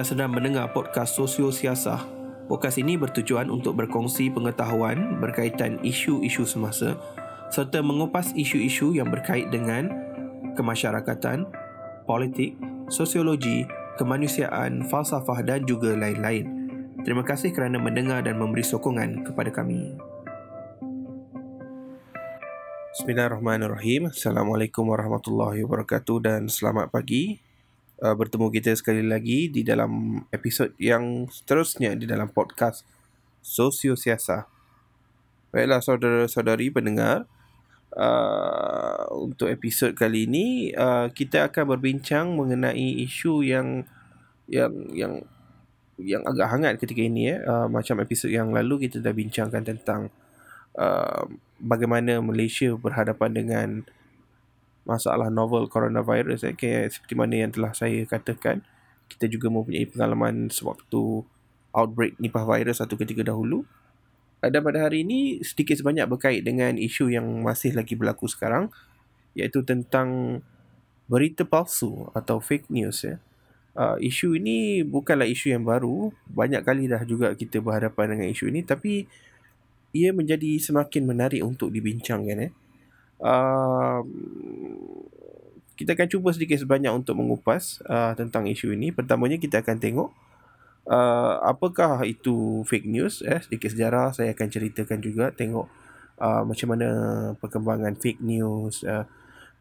Anda sedang mendengar podcast Sosio Siasah. Podcast ini bertujuan untuk berkongsi pengetahuan berkaitan isu-isu semasa serta mengupas isu-isu yang berkait dengan kemasyarakatan, politik, sosiologi, kemanusiaan, falsafah dan juga lain-lain. Terima kasih kerana mendengar dan memberi sokongan kepada kami. Bismillahirrahmanirrahim. Assalamualaikum warahmatullahi wabarakatuh dan selamat pagi uh, bertemu kita sekali lagi di dalam episod yang seterusnya di dalam podcast Sosio Siasa. Baiklah saudara-saudari pendengar, uh, untuk episod kali ini uh, kita akan berbincang mengenai isu yang yang yang yang agak hangat ketika ini ya. Uh, macam episod yang lalu kita dah bincangkan tentang uh, bagaimana Malaysia berhadapan dengan masalah novel coronavirus eh, kayak seperti mana yang telah saya katakan kita juga mempunyai pengalaman sewaktu outbreak nipah virus satu ketika dahulu. Dan pada hari ini sedikit sebanyak berkait dengan isu yang masih lagi berlaku sekarang iaitu tentang berita palsu atau fake news ya. Uh, isu ini bukanlah isu yang baru. Banyak kali dah juga kita berhadapan dengan isu ini tapi ia menjadi semakin menarik untuk dibincangkan eh uh, kita akan cuba sedikit sebanyak untuk mengupas uh, tentang isu ini. Pertamanya kita akan tengok uh, apakah itu fake news. Eh, sedikit sejarah saya akan ceritakan juga. Tengok uh, macam mana perkembangan fake news uh,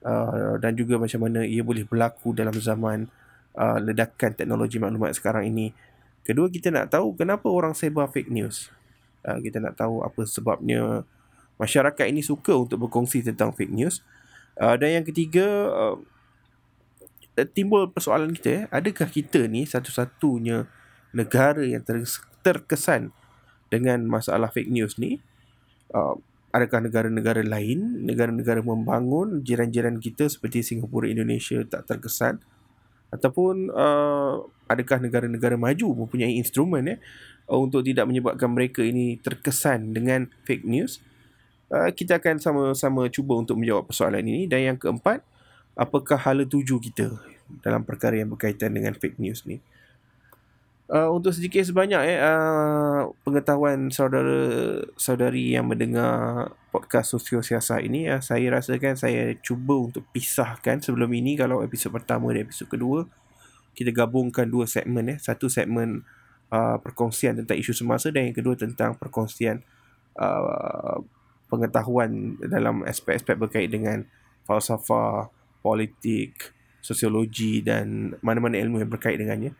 uh, dan juga macam mana ia boleh berlaku dalam zaman uh, ledakan teknologi maklumat sekarang ini. Kedua kita nak tahu kenapa orang sebar fake news. Uh, kita nak tahu apa sebabnya masyarakat ini suka untuk berkongsi tentang fake news. Uh, dan yang ketiga, uh, timbul persoalan kita, eh, adakah kita ni satu-satunya negara yang ter- terkesan dengan masalah fake news ni? Uh, adakah negara-negara lain, negara-negara membangun jiran-jiran kita seperti Singapura, Indonesia tak terkesan? Ataupun uh, adakah negara-negara maju mempunyai instrumen eh, untuk tidak menyebabkan mereka ini terkesan dengan fake news? Uh, kita akan sama-sama cuba untuk menjawab persoalan ini. Dan yang keempat apakah hala tuju kita dalam perkara yang berkaitan dengan fake news ni? Uh, untuk sedikit sebanyak eh uh, pengetahuan saudara-saudari yang mendengar podcast sosio siasa ini uh, saya rasakan saya cuba untuk pisahkan sebelum ini kalau episod pertama dan episod kedua kita gabungkan dua segmen eh. Satu segmen uh, perkongsian tentang isu semasa dan yang kedua tentang perkongsian uh, pengetahuan dalam aspek-aspek berkait dengan falsafah, politik, sosiologi dan mana-mana ilmu yang berkait dengannya.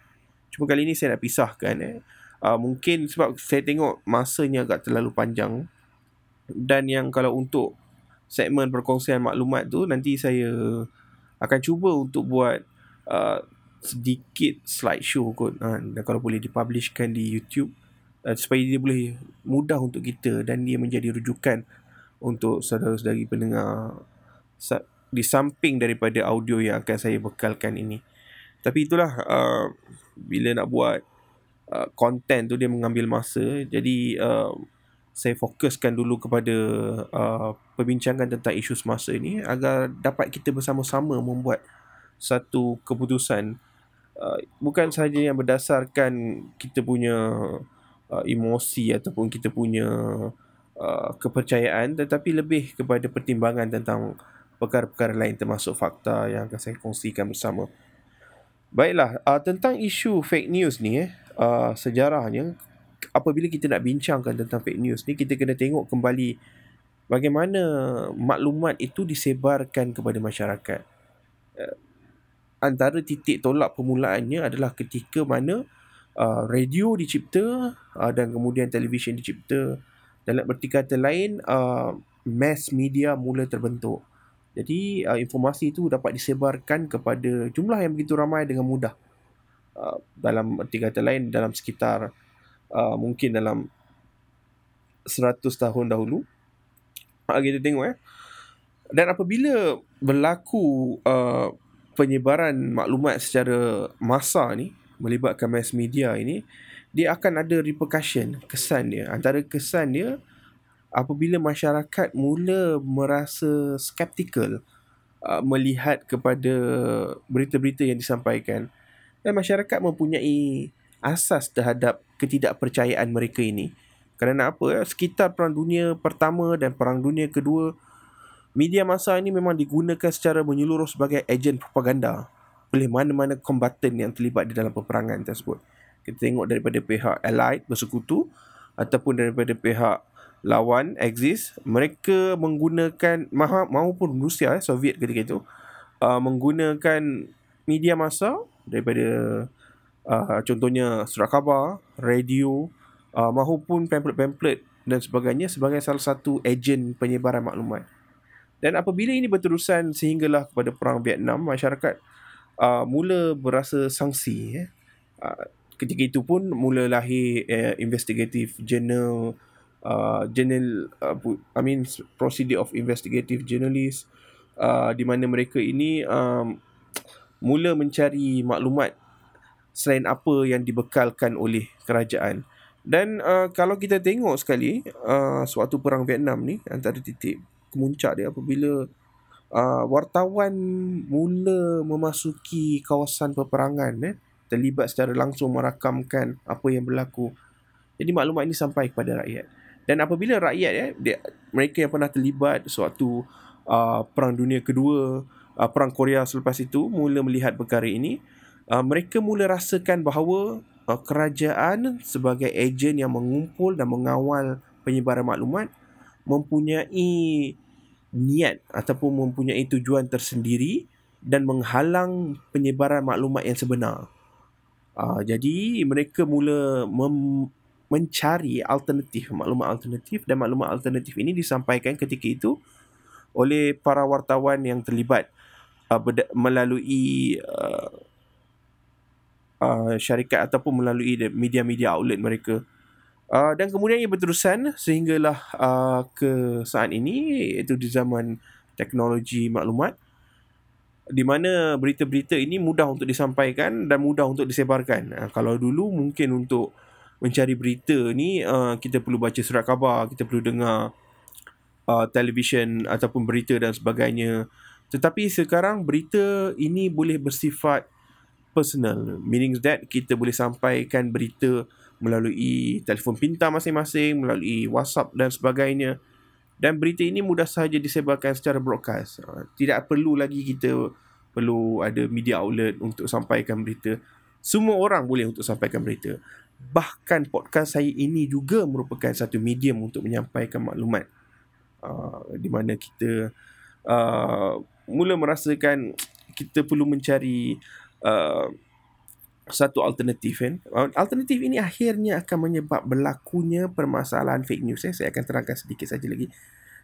Cuma kali ini saya nak pisahkan eh. Uh, mungkin sebab saya tengok masanya agak terlalu panjang dan yang kalau untuk segmen perkongsian maklumat tu nanti saya akan cuba untuk buat uh, sedikit slideshow kot uh, dan kalau boleh dipublishkan di YouTube uh, supaya dia boleh mudah untuk kita dan dia menjadi rujukan untuk saudara-saudari pendengar di samping daripada audio yang akan saya bekalkan ini. Tapi itulah uh, bila nak buat konten uh, tu dia mengambil masa. Jadi uh, saya fokuskan dulu kepada uh, perbincangan tentang isu semasa ini agar dapat kita bersama-sama membuat satu keputusan uh, bukan sahaja yang berdasarkan kita punya uh, emosi ataupun kita punya Uh, kepercayaan tetapi lebih kepada pertimbangan tentang perkara-perkara lain termasuk fakta yang akan saya kongsikan bersama. Baiklah, uh, tentang isu fake news ni eh, uh, sejarahnya apabila kita nak bincangkan tentang fake news ni kita kena tengok kembali bagaimana maklumat itu disebarkan kepada masyarakat. Uh, antara titik tolak permulaannya adalah ketika mana uh, radio dicipta uh, dan kemudian televisyen dicipta dalam berarti kata lain uh, mass media mula terbentuk. Jadi uh, informasi itu dapat disebarkan kepada jumlah yang begitu ramai dengan mudah. Uh, dalam erti kata lain dalam sekitar uh, mungkin dalam 100 tahun dahulu. Uh, kita tengok eh. Dan apabila berlaku uh, penyebaran maklumat secara massa ni melibatkan mass media ini dia akan ada repercussion kesan dia. Antara kesan dia apabila masyarakat mula merasa skeptical uh, melihat kepada berita-berita yang disampaikan. Dan masyarakat mempunyai asas terhadap ketidakpercayaan mereka ini. Kerana apa? Sekitar perang dunia pertama dan perang dunia kedua media masa ini memang digunakan secara menyeluruh sebagai ejen propaganda oleh mana-mana kombatan yang terlibat di dalam peperangan tersebut kita tengok daripada pihak allied bersekutu ataupun daripada pihak lawan Axis mereka menggunakan maupun Rusia eh, Soviet ketika itu uh, menggunakan media masa daripada uh, contohnya surat khabar, radio uh, maupun pamphlet-pamphlet dan sebagainya sebagai salah satu ejen penyebaran maklumat. Dan apabila ini berterusan sehinggalah kepada perang Vietnam, masyarakat uh, mula berasa sangsi. Eh. Uh, ketika itu pun mula lahir uh, investigative journal uh, journal uh, I mean procedure of investigative journalist uh, di mana mereka ini um, mula mencari maklumat selain apa yang dibekalkan oleh kerajaan dan uh, kalau kita tengok sekali uh, suatu perang Vietnam ni antara titik kemuncak dia apabila uh, wartawan mula memasuki kawasan peperangan eh, terlibat secara langsung merakamkan apa yang berlaku. Jadi maklumat ini sampai kepada rakyat. Dan apabila rakyat ya dia, mereka yang pernah terlibat suatu uh, perang dunia kedua, uh, perang Korea selepas itu mula melihat perkara ini, uh, mereka mula rasakan bahawa uh, kerajaan sebagai ejen yang mengumpul dan mengawal penyebaran maklumat mempunyai niat ataupun mempunyai tujuan tersendiri dan menghalang penyebaran maklumat yang sebenar. Uh, jadi mereka mula mem- mencari alternatif, maklumat alternatif dan maklumat alternatif ini disampaikan ketika itu oleh para wartawan yang terlibat uh, berda- melalui uh, uh, syarikat ataupun melalui media-media outlet mereka. Uh, dan kemudian ia berterusan sehinggalah uh, ke saat ini iaitu di zaman teknologi maklumat di mana berita-berita ini mudah untuk disampaikan dan mudah untuk disebarkan. Uh, kalau dulu mungkin untuk mencari berita ni uh, kita perlu baca surat khabar, kita perlu dengar uh, televisyen ataupun berita dan sebagainya. Tetapi sekarang berita ini boleh bersifat personal. Meaning that kita boleh sampaikan berita melalui telefon pintar masing-masing, melalui WhatsApp dan sebagainya. Dan berita ini mudah sahaja disebarkan secara broadcast. Uh, tidak perlu lagi kita perlu ada media outlet untuk sampaikan berita. Semua orang boleh untuk sampaikan berita bahkan podcast saya ini juga merupakan satu medium untuk menyampaikan maklumat uh, di mana kita uh, mula merasakan kita perlu mencari uh, satu alternatif kan alternatif ini akhirnya akan menyebab berlakunya permasalahan fake news eh. saya akan terangkan sedikit saja lagi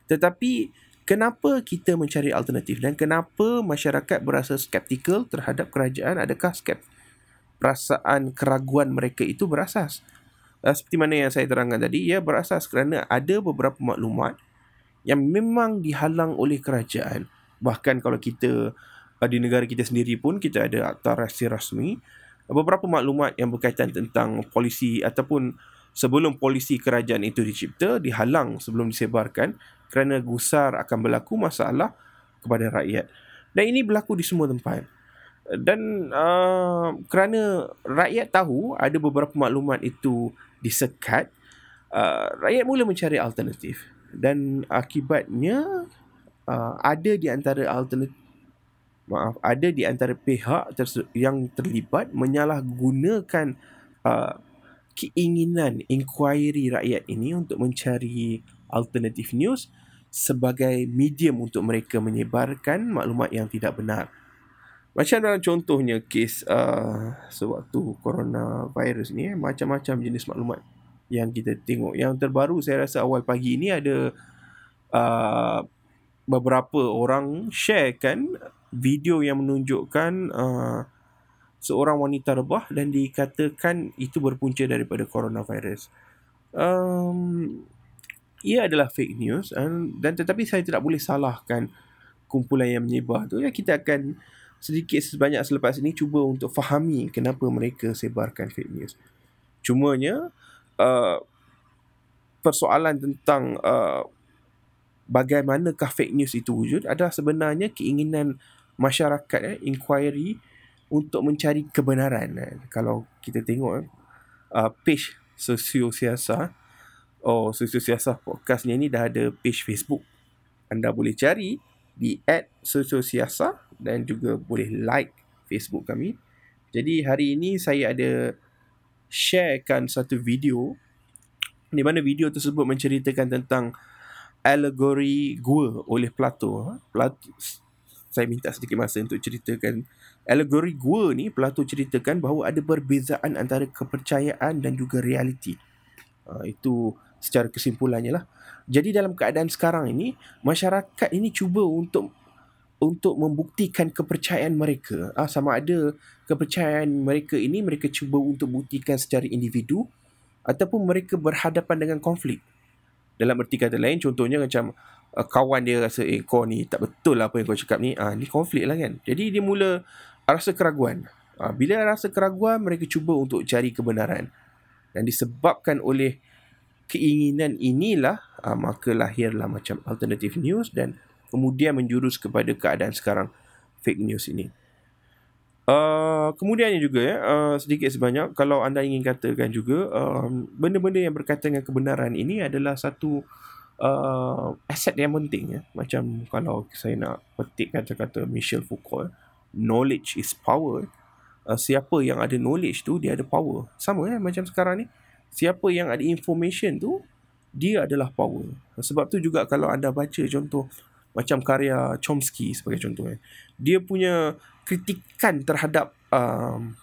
tetapi kenapa kita mencari alternatif dan kenapa masyarakat berasa skeptikal terhadap kerajaan adakah skeptikal perasaan keraguan mereka itu berasas. Uh, seperti mana yang saya terangkan tadi, ia berasas kerana ada beberapa maklumat yang memang dihalang oleh kerajaan. Bahkan kalau kita uh, di negara kita sendiri pun kita ada akta rahsia rasmi, beberapa maklumat yang berkaitan tentang polisi ataupun sebelum polisi kerajaan itu dicipta dihalang sebelum disebarkan kerana gusar akan berlaku masalah kepada rakyat. Dan ini berlaku di semua tempat dan uh, kerana rakyat tahu ada beberapa maklumat itu disekat uh, rakyat mula mencari alternatif dan akibatnya uh, ada di antara alternatif maaf ada di antara pihak yang terlibat menyalahgunakan uh, keinginan inquiry rakyat ini untuk mencari alternatif news sebagai medium untuk mereka menyebarkan maklumat yang tidak benar macam dalam contohnya kes uh, sewaktu coronavirus ni eh, macam-macam jenis maklumat yang kita tengok. Yang terbaru saya rasa awal pagi ni ada uh, beberapa orang sharekan video yang menunjukkan uh, seorang wanita rebah dan dikatakan itu berpunca daripada coronavirus. Um, ia adalah fake news dan, dan tetapi saya tidak boleh salahkan kumpulan yang menyebar tu ya kita akan sedikit sebanyak selepas ini cuba untuk fahami kenapa mereka sebarkan fake news. Cumanya uh, persoalan tentang uh, bagaimanakah fake news itu wujud adalah sebenarnya keinginan masyarakat eh, inquiry untuk mencari kebenaran. Eh. Kalau kita tengok uh, page Sosio Siasa, oh Sosio Siasa podcast ni ni dah ada page Facebook. Anda boleh cari di Sosio Siasa dan juga boleh like Facebook kami. Jadi hari ini saya ada sharekan satu video di mana video tersebut menceritakan tentang alegori gua oleh Plato. Plato saya minta sedikit masa untuk ceritakan alegori gua ni Plato ceritakan bahawa ada perbezaan antara kepercayaan dan juga realiti. Ha, itu secara kesimpulannya lah. Jadi dalam keadaan sekarang ini masyarakat ini cuba untuk untuk membuktikan kepercayaan mereka. Ah sama ada kepercayaan mereka ini mereka cuba untuk buktikan secara individu ataupun mereka berhadapan dengan konflik. Dalam erti kata lain contohnya macam uh, kawan dia rasa eh kau ni tak betul lah apa yang kau cakap ni ah ni konflik lah kan. Jadi dia mula rasa keraguan. Ah, bila rasa keraguan mereka cuba untuk cari kebenaran. Dan disebabkan oleh keinginan inilah ah, maka lahirlah macam alternative news dan kemudian menjurus kepada keadaan sekarang fake news ini. Uh, kemudiannya juga ya uh, sedikit sebanyak kalau anda ingin katakan juga um, benda-benda yang berkaitan dengan kebenaran ini adalah satu uh, aset yang penting ya macam kalau saya nak petik kata-kata Michel Foucault knowledge is power. Uh, siapa yang ada knowledge tu dia ada power. Sama ya macam sekarang ni siapa yang ada information tu dia adalah power. Sebab tu juga kalau anda baca contoh macam karya Chomsky sebagai contoh eh. dia punya kritikan terhadap um,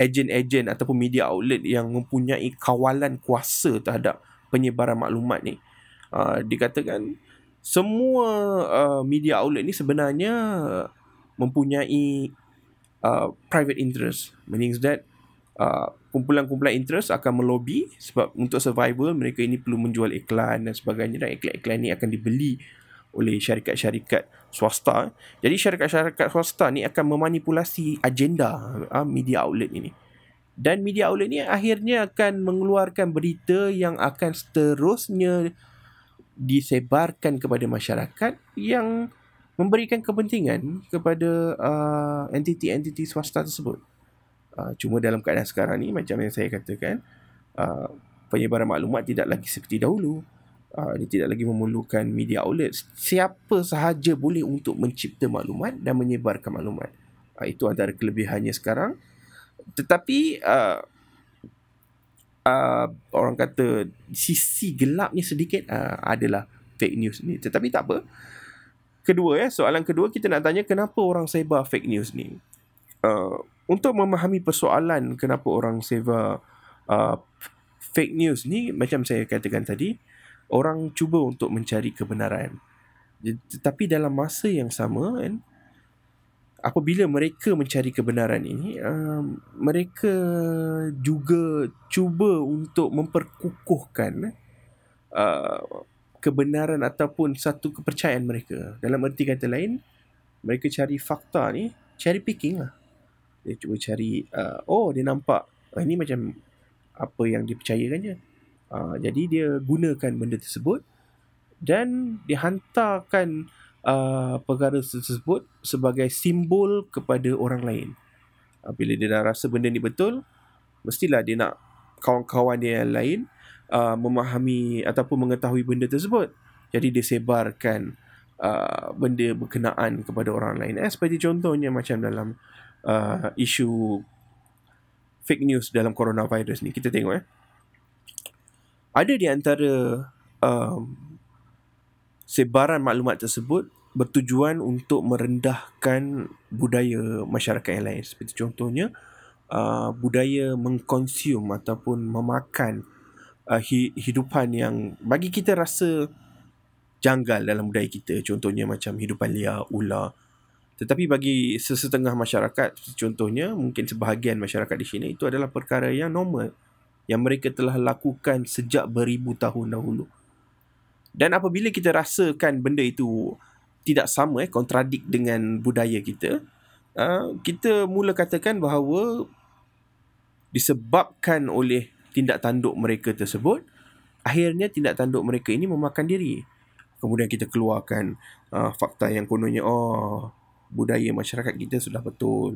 ejen-ejen ataupun media outlet yang mempunyai kawalan kuasa terhadap penyebaran maklumat ni. Uh, dikatakan semua uh, media outlet ni sebenarnya mempunyai uh, private interest. Meaning that uh, kumpulan-kumpulan interest akan melobi sebab untuk survival mereka ini perlu menjual iklan dan sebagainya dan iklan-iklan ni akan dibeli oleh syarikat-syarikat swasta. Jadi syarikat-syarikat swasta ni akan memanipulasi agenda uh, media outlet ini. Dan media outlet ni akhirnya akan mengeluarkan berita yang akan seterusnya disebarkan kepada masyarakat yang memberikan kepentingan kepada uh, entiti-entiti swasta tersebut. Uh, cuma dalam keadaan sekarang ni macam yang saya katakan uh, penyebaran maklumat tidak lagi seperti dahulu uh, dia tidak lagi memerlukan media outlet. Siapa sahaja boleh untuk mencipta maklumat dan menyebarkan maklumat. Uh, itu antara kelebihannya sekarang. Tetapi uh, uh, orang kata sisi gelapnya sedikit uh, adalah fake news ni. Tetapi tak apa. Kedua ya soalan kedua kita nak tanya kenapa orang sebar fake news ni? Uh, untuk memahami persoalan kenapa orang sebar uh, fake news ni macam saya katakan tadi orang cuba untuk mencari kebenaran. Tetapi dalam masa yang sama kan apabila mereka mencari kebenaran ini um, mereka juga cuba untuk memperkukuhkan uh, kebenaran ataupun satu kepercayaan mereka. Dalam erti kata lain mereka cari fakta ni cari picking lah. Dia cuba cari uh, oh dia nampak uh, ini macam apa yang dipercayakan je. Uh, jadi dia gunakan benda tersebut dan dihantarkan uh, perkara tersebut sebagai simbol kepada orang lain. Uh, bila dia dah rasa benda ni betul, mestilah dia nak kawan-kawan dia yang lain uh, memahami ataupun mengetahui benda tersebut. Jadi dia sebarkan uh, benda berkenaan kepada orang lain. Eh, seperti contohnya macam dalam uh, isu fake news dalam coronavirus ni. Kita tengok eh ada di antara um, sebaran maklumat tersebut bertujuan untuk merendahkan budaya masyarakat yang lain. Seperti contohnya uh, budaya mengkonsum ataupun memakan uh, hidupan yang bagi kita rasa janggal dalam budaya kita. Contohnya macam hidupan liar ular. Tetapi bagi sesetengah masyarakat contohnya mungkin sebahagian masyarakat di sini itu adalah perkara yang normal yang mereka telah lakukan sejak beribu tahun dahulu. Dan apabila kita rasakan benda itu tidak sama eh kontradik dengan budaya kita, uh, kita mula katakan bahawa disebabkan oleh tindak tanduk mereka tersebut, akhirnya tindak tanduk mereka ini memakan diri. Kemudian kita keluarkan uh, fakta yang kononnya oh budaya masyarakat kita sudah betul.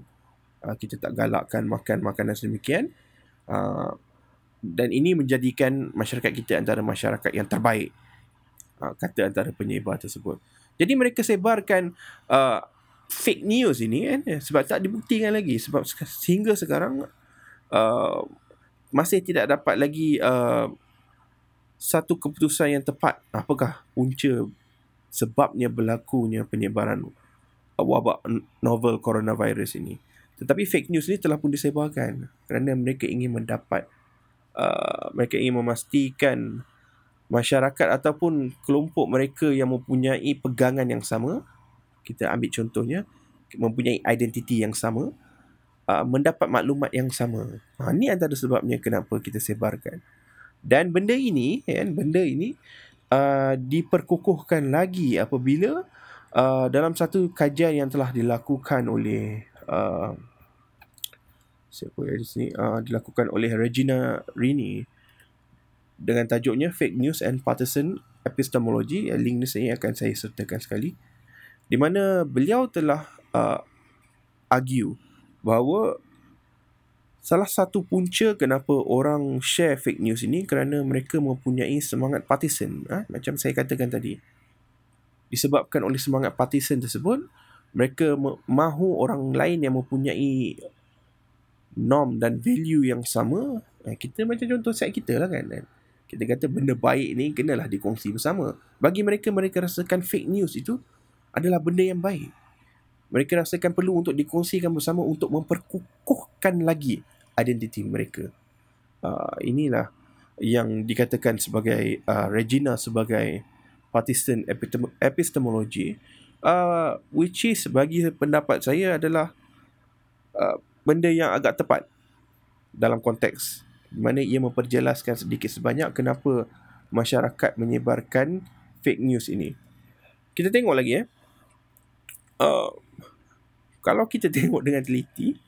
uh, kita tak galakkan makan makanan sedemikian uh, dan ini menjadikan masyarakat kita antara masyarakat yang terbaik. Uh, kata antara penyebar tersebut. Jadi mereka sebarkan uh, fake news ini kan? Sebab tak dibuktikan lagi. Sebab sehingga sekarang uh, masih tidak dapat lagi uh, satu keputusan yang tepat. Apakah punca sebabnya berlakunya penyebaran wabak novel coronavirus ini. Tetapi fake news ini telah pun disebarkan kerana mereka ingin mendapat uh, mereka ingin memastikan masyarakat ataupun kelompok mereka yang mempunyai pegangan yang sama kita ambil contohnya mempunyai identiti yang sama uh, mendapat maklumat yang sama. Ha ni antara sebabnya kenapa kita sebarkan. Dan benda ini kan benda ini uh, diperkukuhkan lagi apabila uh, dalam satu kajian yang telah dilakukan oleh uh, siapa yang di sini uh, dilakukan oleh Regina Rini dengan tajuknya Fake News and Partisan Epistemology link ni saya akan saya sertakan sekali di mana beliau telah uh, argue bahawa Salah satu punca kenapa orang share fake news ini kerana mereka mempunyai semangat partisan. Ha? Macam saya katakan tadi. Disebabkan oleh semangat partisan tersebut, mereka mahu orang lain yang mempunyai norm dan value yang sama. Ha, kita macam contoh set kita lah kan. Kita kata benda baik ni kenalah dikongsi bersama. Bagi mereka, mereka rasakan fake news itu adalah benda yang baik. Mereka rasakan perlu untuk dikongsikan bersama untuk memperkukuhkan lagi identiti mereka. Uh, inilah yang dikatakan sebagai uh, Regina sebagai partisan epistemologi uh, which is bagi pendapat saya adalah uh, benda yang agak tepat dalam konteks mana ia memperjelaskan sedikit sebanyak kenapa masyarakat menyebarkan fake news ini. Kita tengok lagi eh. Uh, kalau kita tengok dengan teliti,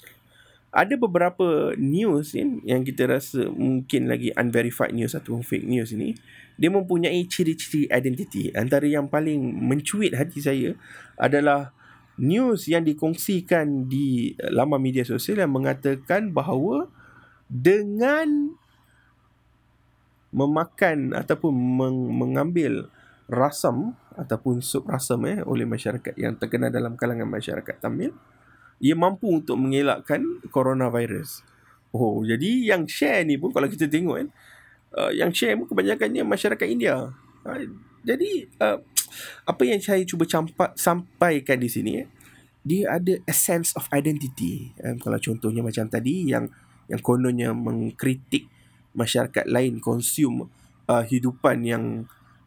ada beberapa news kan, yang kita rasa mungkin lagi unverified news atau fake news ni dia mempunyai ciri-ciri identiti antara yang paling mencuit hati saya adalah news yang dikongsikan di laman media sosial yang mengatakan bahawa dengan memakan ataupun meng- mengambil rasam ataupun sup rasam eh oleh masyarakat yang terkenal dalam kalangan masyarakat Tamil ia mampu untuk mengelakkan coronavirus. Oh, jadi yang share ni pun kalau kita tengok kan, uh, yang share pun kebanyakannya masyarakat India. Uh, jadi uh, apa yang saya cuba campak sampaikan di sini eh, dia ada a sense of identity. Um, kalau contohnya macam tadi yang yang kononnya mengkritik masyarakat lain konsum uh, hidupan yang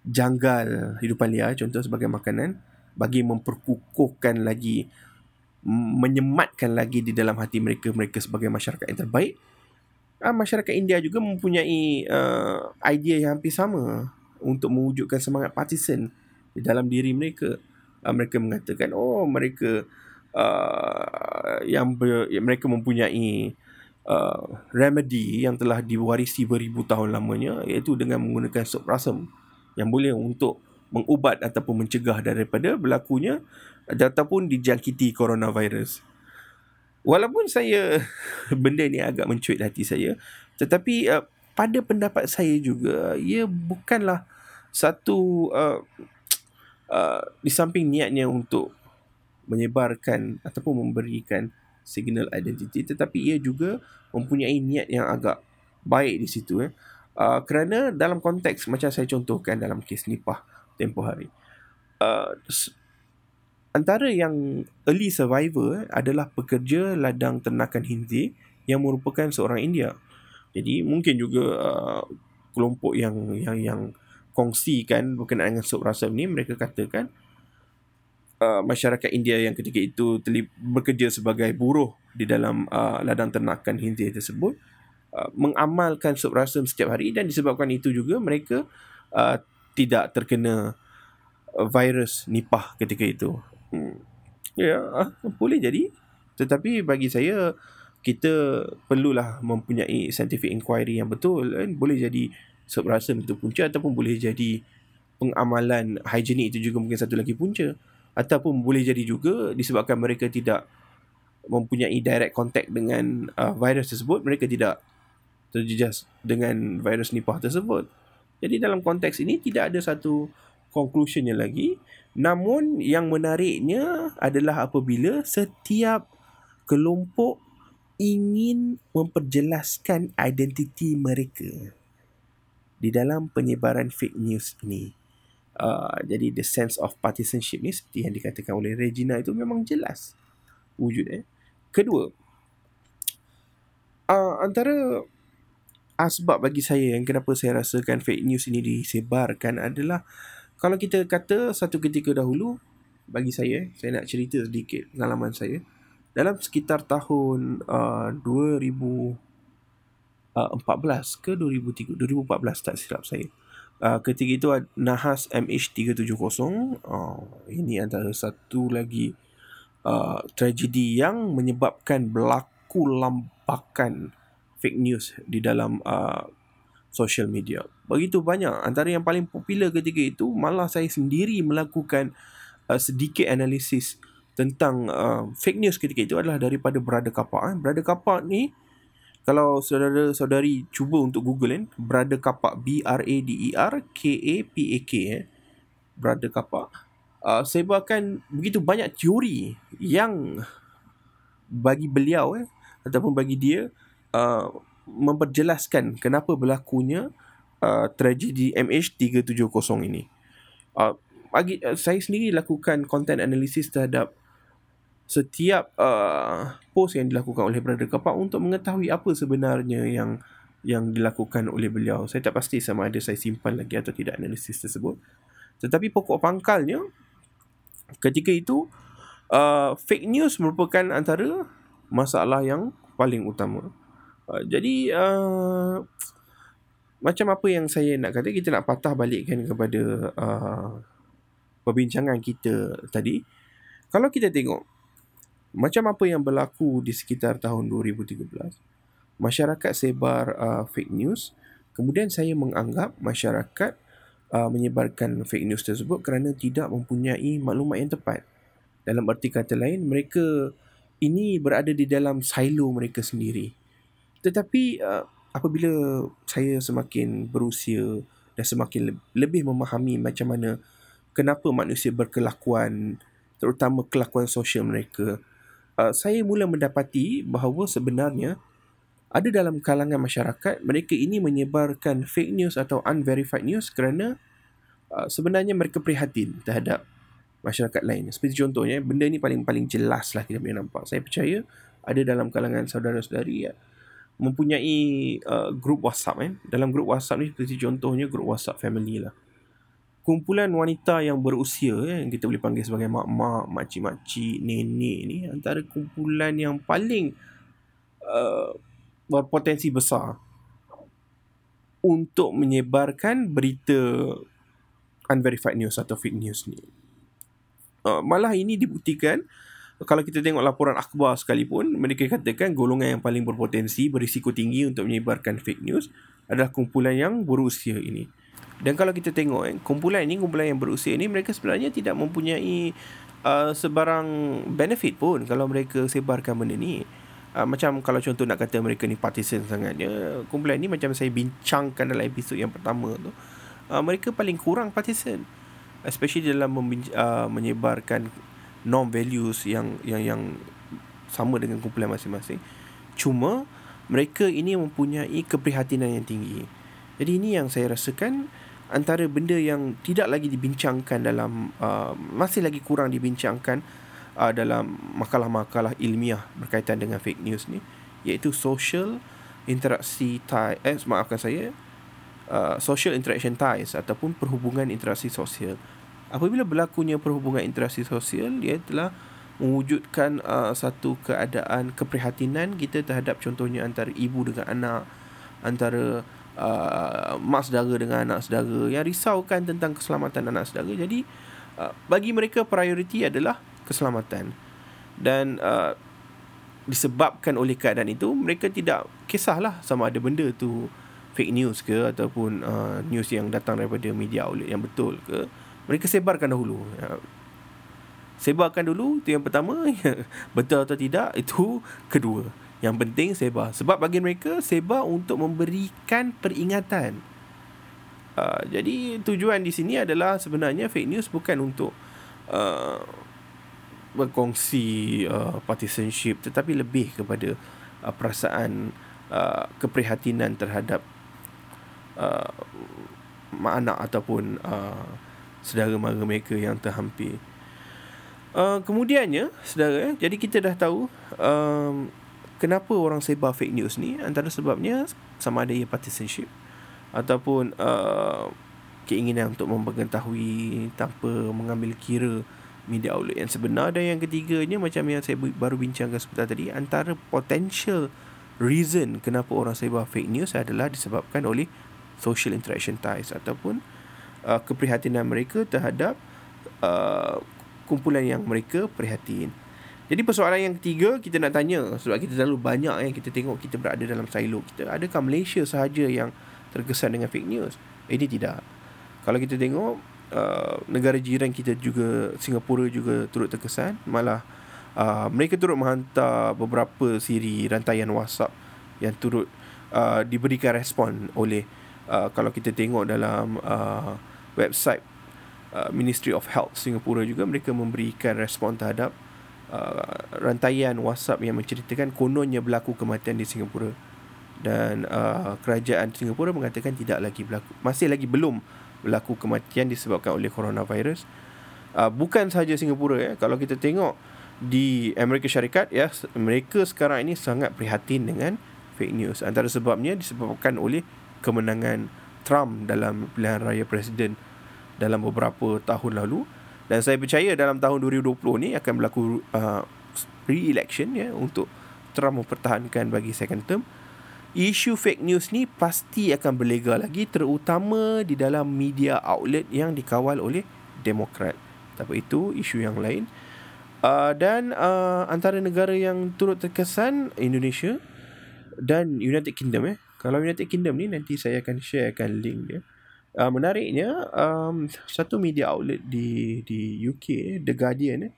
janggal, hidupan liar contoh sebagai makanan bagi memperkukuhkan lagi menyematkan lagi di dalam hati mereka mereka sebagai masyarakat yang terbaik uh, masyarakat India juga mempunyai uh, idea yang hampir sama untuk mewujudkan semangat partisan di dalam diri mereka uh, mereka mengatakan oh mereka uh, yang ber, mereka mempunyai uh, remedy yang telah diwarisi beribu tahun lamanya iaitu dengan menggunakan sup rasam yang boleh untuk mengubat ataupun mencegah daripada berlakunya ataupun dijangkiti coronavirus. Walaupun saya benda ni agak mencuit hati saya, tetapi uh, pada pendapat saya juga ia bukanlah satu uh, uh, di samping niatnya untuk menyebarkan ataupun memberikan signal identiti tetapi ia juga mempunyai niat yang agak baik di situ eh. Uh, kerana dalam konteks macam saya contohkan dalam kes nipah tempoh hari. Uh, antara yang early survivor adalah pekerja ladang ternakan Hindi yang merupakan seorang India. Jadi mungkin juga uh, kelompok yang yang yang kongsikan berkenaan dengan sup rasam ni mereka katakan uh, masyarakat India yang ketika itu terli- bekerja sebagai buruh di dalam uh, ladang ternakan Hindi tersebut uh, mengamalkan sup rasam setiap hari dan disebabkan itu juga mereka uh, tidak terkena uh, virus nipah ketika itu. Hmm. Ya, ah, boleh jadi. Tetapi bagi saya kita perlulah mempunyai scientific inquiry yang betul kan. Boleh jadi sebab rasa itu punca ataupun boleh jadi pengamalan hygienik itu juga mungkin satu lagi punca ataupun boleh jadi juga disebabkan mereka tidak mempunyai direct contact dengan uh, virus tersebut mereka tidak terjejas dengan virus nipah tersebut. Jadi dalam konteks ini tidak ada satu conclusionnya lagi. Namun yang menariknya adalah apabila setiap kelompok ingin memperjelaskan identiti mereka di dalam penyebaran fake news ini. Uh, jadi the sense of partisanship ni seperti yang dikatakan oleh Regina itu memang jelas wujud eh. Kedua, uh, antara asbab bagi saya yang kenapa saya rasakan fake news ini disebarkan adalah kalau kita kata satu ketika dahulu bagi saya, saya nak cerita sedikit pengalaman saya dalam sekitar tahun uh, 2000 14 ke 2003 2014 tak silap saya. Uh, ketika itu Nahas MH370 uh, ini antara satu lagi uh, tragedi yang menyebabkan berlaku lampakan fake news di dalam uh, social media. Begitu banyak. Antara yang paling popular ketika itu malah saya sendiri melakukan uh, sedikit analisis tentang uh, fake news ketika itu adalah daripada Brother Kapak. Eh. Brother Kapak ni kalau saudara-saudari cuba untuk google kan brother kapak B R A D E R K A P A K eh brother kapak uh, saya bahkan begitu banyak teori yang bagi beliau eh ataupun bagi dia uh, memperjelaskan kenapa berlakunya uh, tragedi MH370 ini. Uh, bagi uh, saya sendiri lakukan content analysis terhadap setiap uh, post yang dilakukan oleh Brother Kapak untuk mengetahui apa sebenarnya yang yang dilakukan oleh beliau. Saya tak pasti sama ada saya simpan lagi atau tidak analisis tersebut. Tetapi pokok pangkalnya ketika itu uh, fake news merupakan antara masalah yang paling utama. Uh, jadi uh, macam apa yang saya nak kata kita nak patah balikkan kepada uh, perbincangan kita tadi. Kalau kita tengok macam apa yang berlaku di sekitar tahun 2013 masyarakat sebar uh, fake news. Kemudian saya menganggap masyarakat uh, menyebarkan fake news tersebut kerana tidak mempunyai maklumat yang tepat. Dalam arti kata lain mereka ini berada di dalam silo mereka sendiri. Tetapi uh, apabila saya semakin berusia dan semakin lebih memahami macam mana kenapa manusia berkelakuan terutama kelakuan sosial mereka uh, saya mula mendapati bahawa sebenarnya ada dalam kalangan masyarakat mereka ini menyebarkan fake news atau unverified news kerana uh, sebenarnya mereka prihatin terhadap masyarakat lain. Seperti contohnya, benda ni paling-paling jelas lah kita boleh nampak. Saya percaya ada dalam kalangan saudara-saudari ya, mempunyai uh, grup WhatsApp. Eh. Dalam grup WhatsApp ni seperti contohnya grup WhatsApp family lah kumpulan wanita yang berusia eh, yang kita boleh panggil sebagai mak-mak, makcik-makcik, nenek ni antara kumpulan yang paling uh, berpotensi besar untuk menyebarkan berita unverified news atau fake news ni. Uh, malah ini dibuktikan kalau kita tengok laporan akhbar sekalipun mereka katakan golongan yang paling berpotensi berisiko tinggi untuk menyebarkan fake news adalah kumpulan yang berusia ini. Dan kalau kita tengok eh, kumpulan ini, kumpulan yang berusia ini, mereka sebenarnya tidak mempunyai uh, sebarang benefit pun kalau mereka sebarkan benda ni. Uh, macam kalau contoh nak kata mereka ni partisan sangatnya, kumpulan ini macam saya bincangkan dalam episod yang pertama tu, uh, mereka paling kurang partisan. Especially dalam uh, menyebarkan norm values yang yang yang sama dengan kumpulan masing-masing. Cuma mereka ini mempunyai keprihatinan yang tinggi. Jadi ini yang saya rasakan antara benda yang tidak lagi dibincangkan dalam uh, masih lagi kurang dibincangkan uh, dalam makalah-makalah ilmiah berkaitan dengan fake news ni iaitu social interaksi ties eh, maafkan saya uh, social interaction ties ataupun perhubungan interaksi sosial. Apabila berlakunya perhubungan interaksi sosial ia telah mewujudkan uh, satu keadaan keprihatinan kita terhadap contohnya antara ibu dengan anak antara uh, mak saudara dengan anak saudara yang risaukan tentang keselamatan anak saudara. Jadi uh, bagi mereka prioriti adalah keselamatan. Dan uh, disebabkan oleh keadaan itu mereka tidak kisahlah sama ada benda tu fake news ke ataupun uh, news yang datang daripada media outlet yang betul ke. Mereka sebarkan dahulu. Uh, Sebarkan dulu itu yang pertama. Betul atau tidak itu kedua Yang penting sebar Sebab bagi mereka sebar untuk memberikan peringatan uh, Jadi tujuan di sini adalah sebenarnya fake news bukan untuk uh, Berkongsi uh, partisanship Tetapi lebih kepada uh, perasaan uh, keprihatinan terhadap uh, mak anak ataupun uh, saudara mara mereka yang terhampir. Uh, kemudiannya, saudara, jadi kita dah tahu um, kenapa orang sebar fake news ni. Antara sebabnya sama ada ia partisanship ataupun uh, keinginan untuk mempengetahui tanpa mengambil kira media outlet yang sebenar dan yang ketiganya macam yang saya baru bincangkan sebentar tadi antara potential reason kenapa orang sebar fake news adalah disebabkan oleh social interaction ties ataupun uh, keprihatinan mereka terhadap uh, kumpulan yang mereka prihatin. Jadi persoalan yang ketiga kita nak tanya sebab kita terlalu banyak yang kita tengok kita berada dalam silo kita. Adakah Malaysia sahaja yang terkesan dengan fake news? Ini tidak. Kalau kita tengok uh, negara jiran kita juga Singapura juga turut terkesan malah uh, mereka turut menghantar beberapa siri rantaian WhatsApp yang turut uh, diberikan respon oleh uh, kalau kita tengok dalam uh, website uh, Ministry of Health Singapura juga mereka memberikan respon terhadap uh, rantaian WhatsApp yang menceritakan kononnya berlaku kematian di Singapura. Dan uh, kerajaan Singapura mengatakan tidak lagi berlaku masih lagi belum berlaku kematian disebabkan oleh coronavirus. Uh, bukan sahaja Singapura ya. Kalau kita tengok di Amerika Syarikat ya mereka sekarang ini sangat prihatin dengan fake news. Antara sebabnya disebabkan oleh kemenangan Trump dalam pilihan raya presiden dalam beberapa tahun lalu dan saya percaya dalam tahun 2020 ni akan berlaku uh, re-election ya untuk Trump mempertahankan bagi second term. Isu fake news ni pasti akan berlega lagi terutama di dalam media outlet yang dikawal oleh Demokrat. Tapi itu isu yang lain. Uh, dan uh, antara negara yang turut terkesan Indonesia dan United Kingdom eh kalau United Kingdom ni nanti saya akan sharekan link dia. Uh, menariknya um, satu media outlet di di UK The Guardian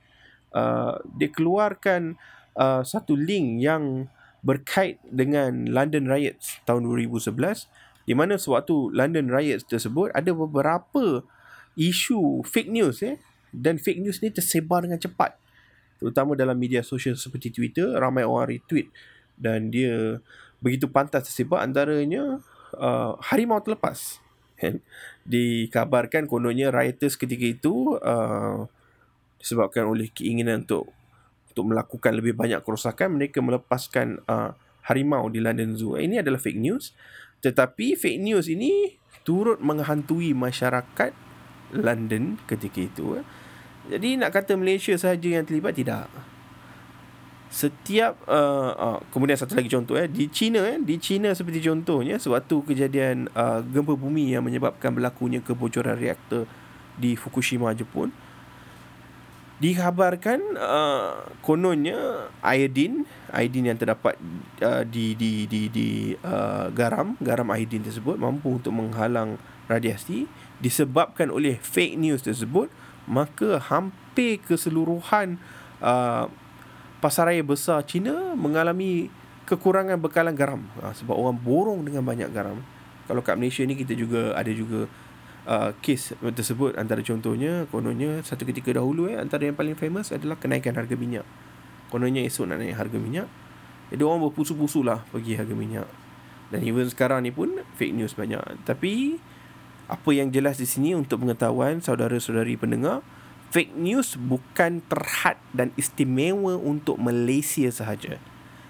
uh, dia keluarkan uh, satu link yang berkait dengan London riots tahun 2011 di mana sewaktu London riots tersebut ada beberapa isu fake news eh dan fake news ni tersebar dengan cepat. Terutama dalam media sosial seperti Twitter ramai orang retweet dan dia begitu pantas tersebar antaranya uh, harimau terlepas kan. Dikabarkan kononnya rioters ketika itu uh, disebabkan oleh keinginan untuk untuk melakukan lebih banyak kerosakan mereka melepaskan uh, harimau di London Zoo. Ini adalah fake news. Tetapi fake news ini turut menghantui masyarakat London ketika itu eh. jadi nak kata Malaysia sahaja yang terlibat? Tidak setiap uh, uh, kemudian satu lagi contoh eh. Di China eh di China seperti contohnya sewaktu kejadian uh, gempa bumi yang menyebabkan berlakunya kebocoran reaktor di Fukushima Jepun dikhabarkan uh, kononnya iodine iodine yang terdapat uh, di di di di uh, garam garam iodine tersebut mampu untuk menghalang radiasi disebabkan oleh fake news tersebut maka hampir keseluruhan uh, pasaraya besar China mengalami kekurangan bekalan garam ha, sebab orang borong dengan banyak garam. Kalau kat Malaysia ni kita juga ada juga uh, kes tersebut antara contohnya kononnya satu ketika dahulu eh antara yang paling famous adalah kenaikan harga minyak. Kononnya esok nak naik harga minyak. Jadi orang berpusu-pusu lah pergi harga minyak. Dan even sekarang ni pun fake news banyak. Tapi apa yang jelas di sini untuk pengetahuan saudara-saudari pendengar fake news bukan terhad dan istimewa untuk Malaysia sahaja.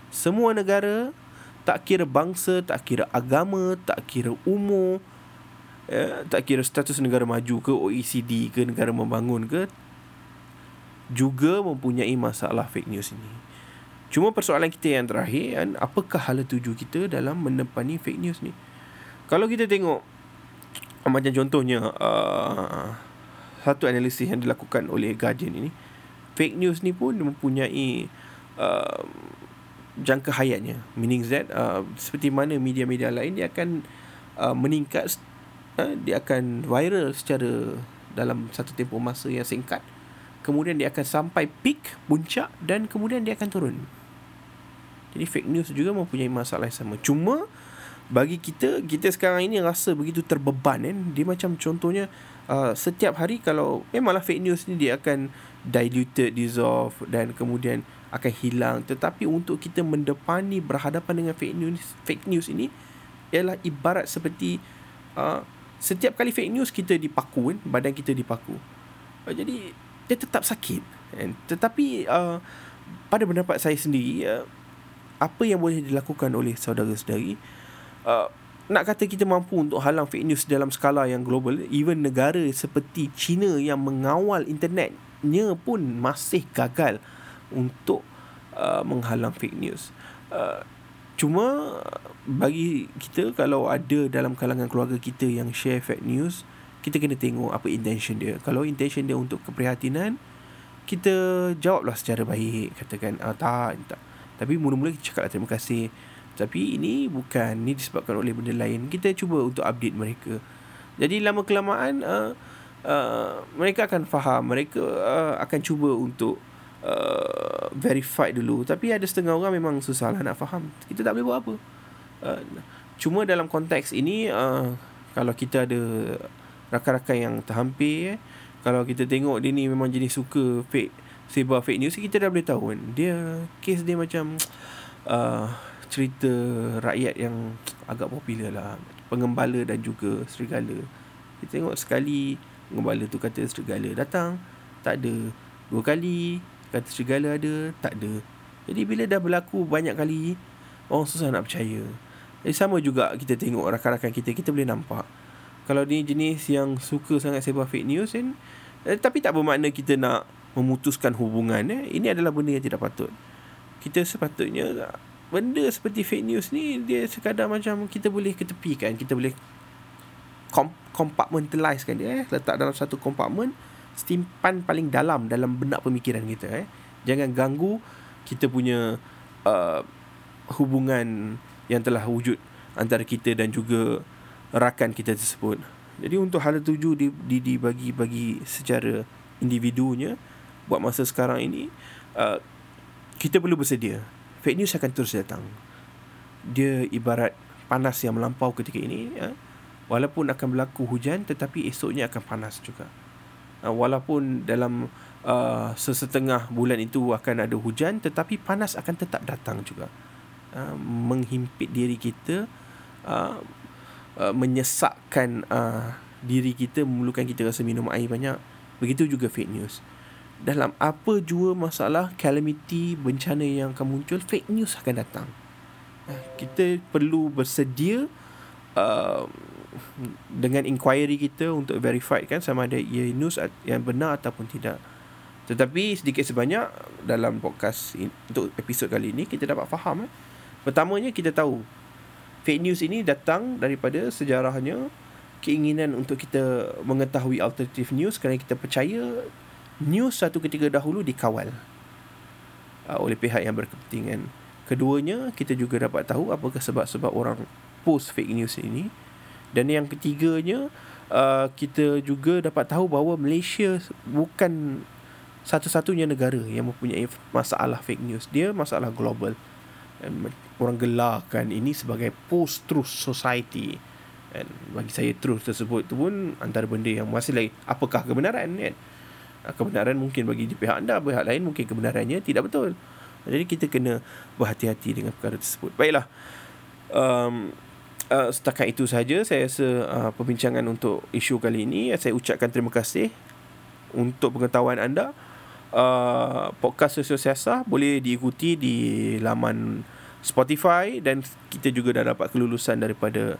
Semua negara, tak kira bangsa, tak kira agama, tak kira umur, eh, tak kira status negara maju ke OECD ke negara membangun ke, juga mempunyai masalah fake news ini. Cuma persoalan kita yang terakhir kan, apakah hala tuju kita dalam menepani fake news ni? Kalau kita tengok, macam contohnya, uh, satu analisis yang dilakukan oleh Guardian ini fake news ni pun mempunyai uh, jangka hayatnya. Meaning that uh, seperti mana media-media lain dia akan uh, meningkat uh, dia akan viral secara dalam satu tempoh masa yang singkat. Kemudian dia akan sampai peak puncak dan kemudian dia akan turun. Jadi fake news juga mempunyai masalah yang sama. Cuma bagi kita kita sekarang ini rasa begitu terbeban kan? Dia macam contohnya uh, setiap hari kalau memanglah fake news ni dia akan diluted dissolve dan kemudian akan hilang. Tetapi untuk kita mendepani berhadapan dengan fake news fake news ini ialah ibarat seperti uh, setiap kali fake news kita dipaku kan? Badan kita dipaku. Uh, jadi dia tetap sakit kan? Tetapi uh, pada pendapat saya sendiri uh, apa yang boleh dilakukan oleh saudara-saudari uh, nak kata kita mampu untuk halang fake news dalam skala yang global even negara seperti China yang mengawal internetnya pun masih gagal untuk uh, menghalang fake news. Uh, cuma bagi kita kalau ada dalam kalangan keluarga kita yang share fake news kita kena tengok apa intention dia. Kalau intention dia untuk keprihatinan kita jawablah secara baik katakan ah, tak, tak. Tapi mula-mula kita cakaplah terima kasih tapi ini bukan Ini disebabkan oleh benda lain. Kita cuba untuk update mereka. Jadi lama kelamaan uh, uh, Mereka akan faham. Mereka uh, akan cuba untuk uh, Verify dulu. Tapi ada setengah orang memang susah lah nak faham. Kita tak boleh buat apa. Uh, Cuma dalam konteks ini uh, Kalau kita ada Rakan-rakan yang terhampir eh, Kalau kita tengok dia ni memang jenis suka Fake Sebar fake news Kita dah boleh tahu kan. Dia Case dia macam uh, cerita rakyat yang agak popular lah. Pengembala dan juga serigala. Kita tengok sekali pengembala tu kata serigala datang tak ada. Dua kali kata serigala ada tak ada. Jadi bila dah berlaku banyak kali orang susah nak percaya. Jadi sama juga kita tengok rakan-rakan kita kita boleh nampak. Kalau ni jenis yang suka sangat sebar fake news kan? Eh, tapi tak bermakna kita nak memutuskan hubungan eh. ini adalah benda yang tidak patut. Kita sepatutnya benda seperti fake news ni dia sekadar macam kita boleh ketepikan kita boleh kom- compartmentalizekan dia eh. Letak dalam satu kompartmen simpan paling dalam dalam benak pemikiran kita eh. Jangan ganggu kita punya uh, hubungan yang telah wujud antara kita dan juga rakan kita tersebut. Jadi untuk hal tuju di, di dibagi bagi secara individunya buat masa sekarang ini uh, kita perlu bersedia fake news akan terus datang. Dia ibarat panas yang melampau ketika ini. Ya. Walaupun akan berlaku hujan tetapi esoknya akan panas juga. Uh, walaupun dalam uh, sesetengah bulan itu akan ada hujan tetapi panas akan tetap datang juga. Uh, menghimpit diri kita, uh, uh, menyesakkan uh, diri kita, memerlukan kita rasa minum air banyak. Begitu juga fake news dalam apa jua masalah calamity bencana yang akan muncul fake news akan datang eh, kita perlu bersedia uh, dengan inquiry kita untuk verify kan sama ada ia news yang benar ataupun tidak tetapi sedikit sebanyak dalam podcast in, untuk episod kali ini kita dapat faham eh. pertamanya kita tahu fake news ini datang daripada sejarahnya keinginan untuk kita mengetahui alternative news kerana kita percaya news satu ketika dahulu dikawal uh, oleh pihak yang berkepentingan. Keduanya, kita juga dapat tahu apakah sebab-sebab orang post fake news ini. Dan yang ketiganya, uh, kita juga dapat tahu bahawa Malaysia bukan satu-satunya negara yang mempunyai masalah fake news. Dia masalah global. Dan orang gelarkan ini sebagai post-truth society. Dan bagi saya truth tersebut tu pun antara benda yang masih lagi apakah kebenaran kan? Ah, kebenaran mungkin bagi pihak anda pihak lain mungkin kebenarannya tidak betul. Jadi kita kena berhati-hati dengan perkara tersebut. Baiklah. Um, uh, setakat itu saja saya rasa uh, perbincangan untuk isu kali ini saya ucapkan terima kasih untuk pengetahuan anda. Uh, podcast sosial siasah boleh diikuti di laman Spotify dan kita juga dah dapat kelulusan daripada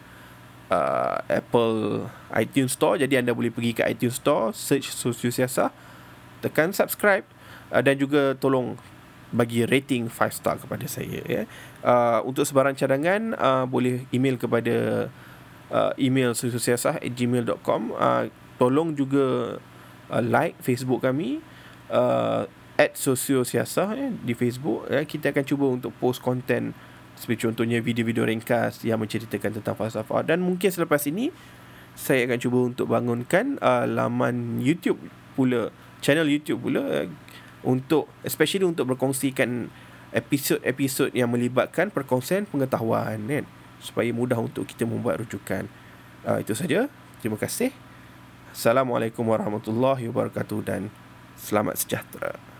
uh, Apple iTunes Store. Jadi anda boleh pergi ke iTunes Store search sosial siasah tekan subscribe uh, dan juga tolong bagi rating 5 star kepada saya ya. Uh, untuk sebarang cadangan uh, boleh email kepada uh, email sususiasah@gmail.com. Uh, tolong juga uh, like Facebook kami uh, @sosiosiasah ya, di Facebook ya. Kita akan cuba untuk post konten seperti contohnya video-video ringkas yang menceritakan tentang falsafah dan mungkin selepas ini saya akan cuba untuk bangunkan uh, laman YouTube pula channel YouTube pula untuk especially untuk berkongsikan episod-episod yang melibatkan perkongsian pengetahuan kan supaya mudah untuk kita membuat rujukan. Uh, itu saja. Terima kasih. Assalamualaikum warahmatullahi wabarakatuh dan selamat sejahtera.